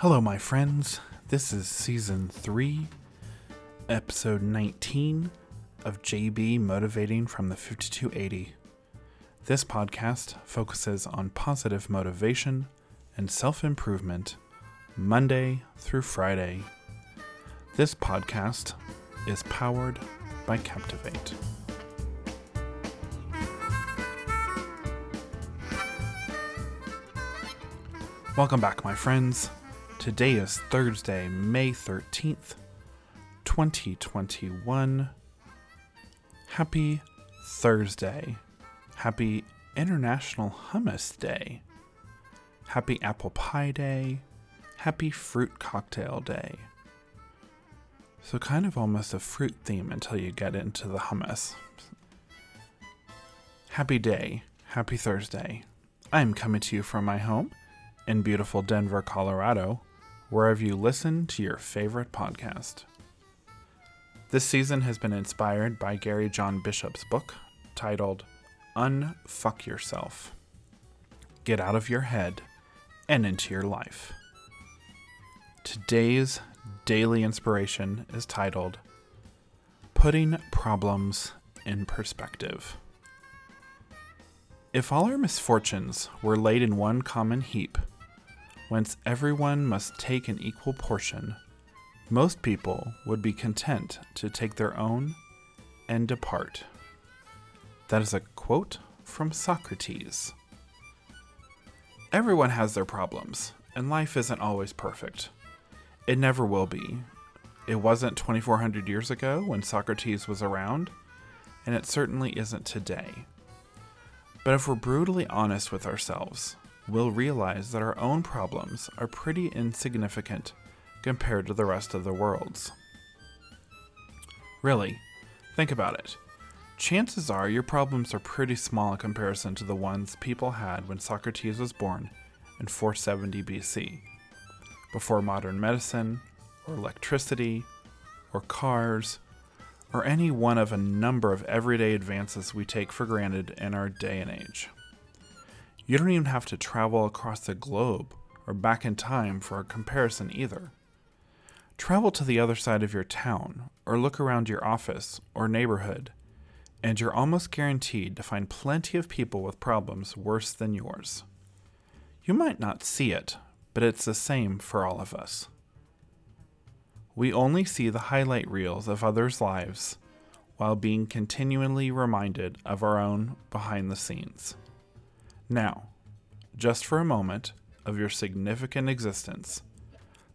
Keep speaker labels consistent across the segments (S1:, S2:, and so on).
S1: Hello, my friends. This is season 3, episode 19 of JB Motivating from the 5280. This podcast focuses on positive motivation and self improvement Monday through Friday. This podcast is powered by Captivate. Welcome back, my friends. Today is Thursday, May 13th, 2021. Happy Thursday. Happy International Hummus Day. Happy Apple Pie Day. Happy Fruit Cocktail Day. So, kind of almost a fruit theme until you get into the hummus. Happy day. Happy Thursday. I'm coming to you from my home in beautiful Denver, Colorado, wherever you listen to your favorite podcast. This season has been inspired by Gary John Bishop's book titled Unfuck Yourself. Get out of your head and into your life. Today's daily inspiration is titled Putting Problems in Perspective. If all our misfortunes were laid in one common heap, whence everyone must take an equal portion, most people would be content to take their own and depart. That is a quote from Socrates. Everyone has their problems, and life isn't always perfect. It never will be. It wasn't 2400 years ago when Socrates was around, and it certainly isn't today. But if we're brutally honest with ourselves, we'll realize that our own problems are pretty insignificant compared to the rest of the world's. Really, think about it. Chances are your problems are pretty small in comparison to the ones people had when Socrates was born in 470 BC, before modern medicine, or electricity, or cars, or any one of a number of everyday advances we take for granted in our day and age. You don't even have to travel across the globe or back in time for a comparison either. Travel to the other side of your town or look around your office or neighborhood, and you're almost guaranteed to find plenty of people with problems worse than yours. You might not see it, but it's the same for all of us. We only see the highlight reels of others' lives while being continually reminded of our own behind the scenes. Now, just for a moment of your significant existence,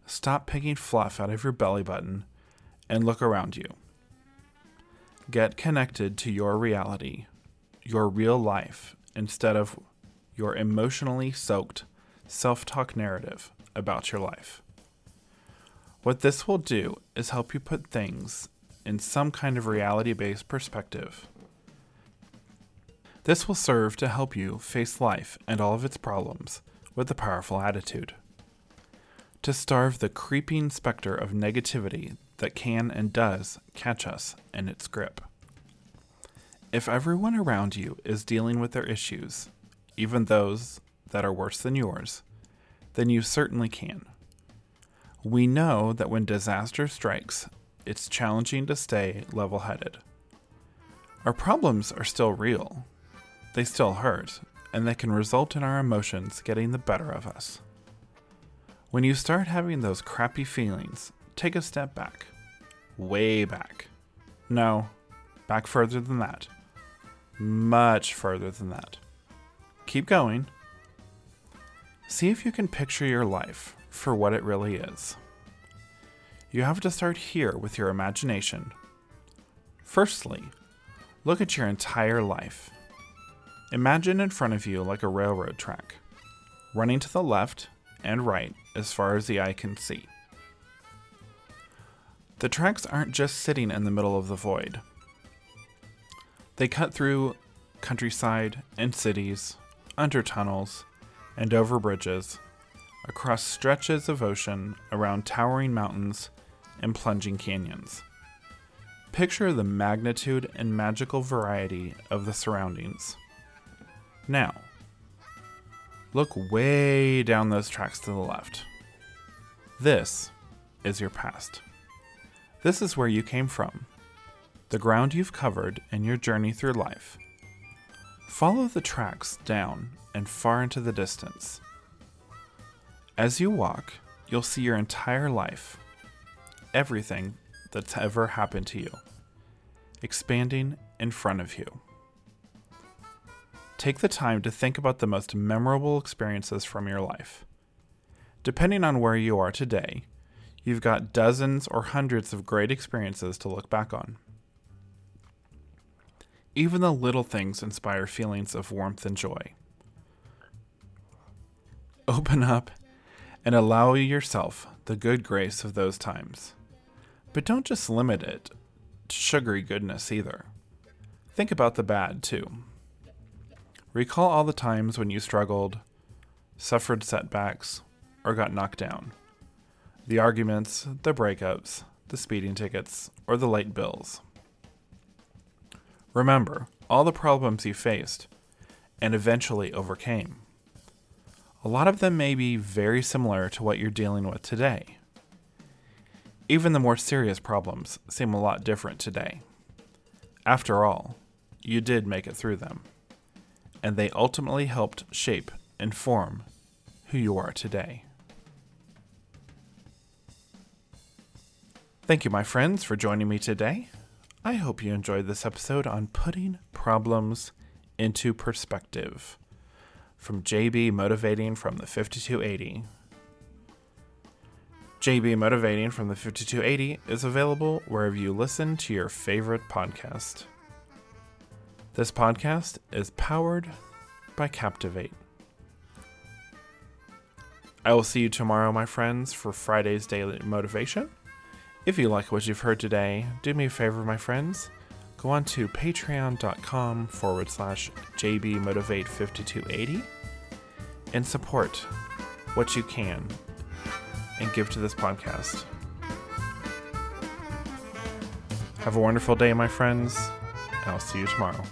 S1: stop picking fluff out of your belly button and look around you. Get connected to your reality, your real life, instead of your emotionally soaked self talk narrative about your life. What this will do is help you put things in some kind of reality based perspective this will serve to help you face life and all of its problems with a powerful attitude. To starve the creeping specter of negativity that can and does catch us in its grip. If everyone around you is dealing with their issues, even those that are worse than yours, then you certainly can. We know that when disaster strikes, it's challenging to stay level headed. Our problems are still real, they still hurt, and they can result in our emotions getting the better of us. When you start having those crappy feelings, take a step back. Way back. No, back further than that. Much further than that. Keep going. See if you can picture your life for what it really is. You have to start here with your imagination. Firstly, look at your entire life Imagine in front of you like a railroad track, running to the left and right as far as the eye can see. The tracks aren't just sitting in the middle of the void. They cut through countryside and cities, under tunnels, and over bridges, across stretches of ocean, around towering mountains and plunging canyons. Picture the magnitude and magical variety of the surroundings. Now, look way down those tracks to the left. This is your past. This is where you came from, the ground you've covered in your journey through life. Follow the tracks down and far into the distance. As you walk, you'll see your entire life, everything that's ever happened to you, expanding in front of you. Take the time to think about the most memorable experiences from your life. Depending on where you are today, you've got dozens or hundreds of great experiences to look back on. Even the little things inspire feelings of warmth and joy. Open up and allow yourself the good grace of those times. But don't just limit it to sugary goodness either. Think about the bad too. Recall all the times when you struggled, suffered setbacks, or got knocked down. The arguments, the breakups, the speeding tickets, or the late bills. Remember all the problems you faced and eventually overcame. A lot of them may be very similar to what you're dealing with today. Even the more serious problems seem a lot different today. After all, you did make it through them and they ultimately helped shape and form who you are today. Thank you, my friends, for joining me today. I hope you enjoyed this episode on putting problems into perspective from JB Motivating from the 5280. JB Motivating from the 5280 is available wherever you listen to your favorite podcast. This podcast is powered by Captivate. I will see you tomorrow, my friends, for Friday's Daily Motivation. If you like what you've heard today, do me a favor, my friends. Go on to patreon.com forward slash jbmotivate5280 and support what you can and give to this podcast. Have a wonderful day, my friends. And I'll see you tomorrow.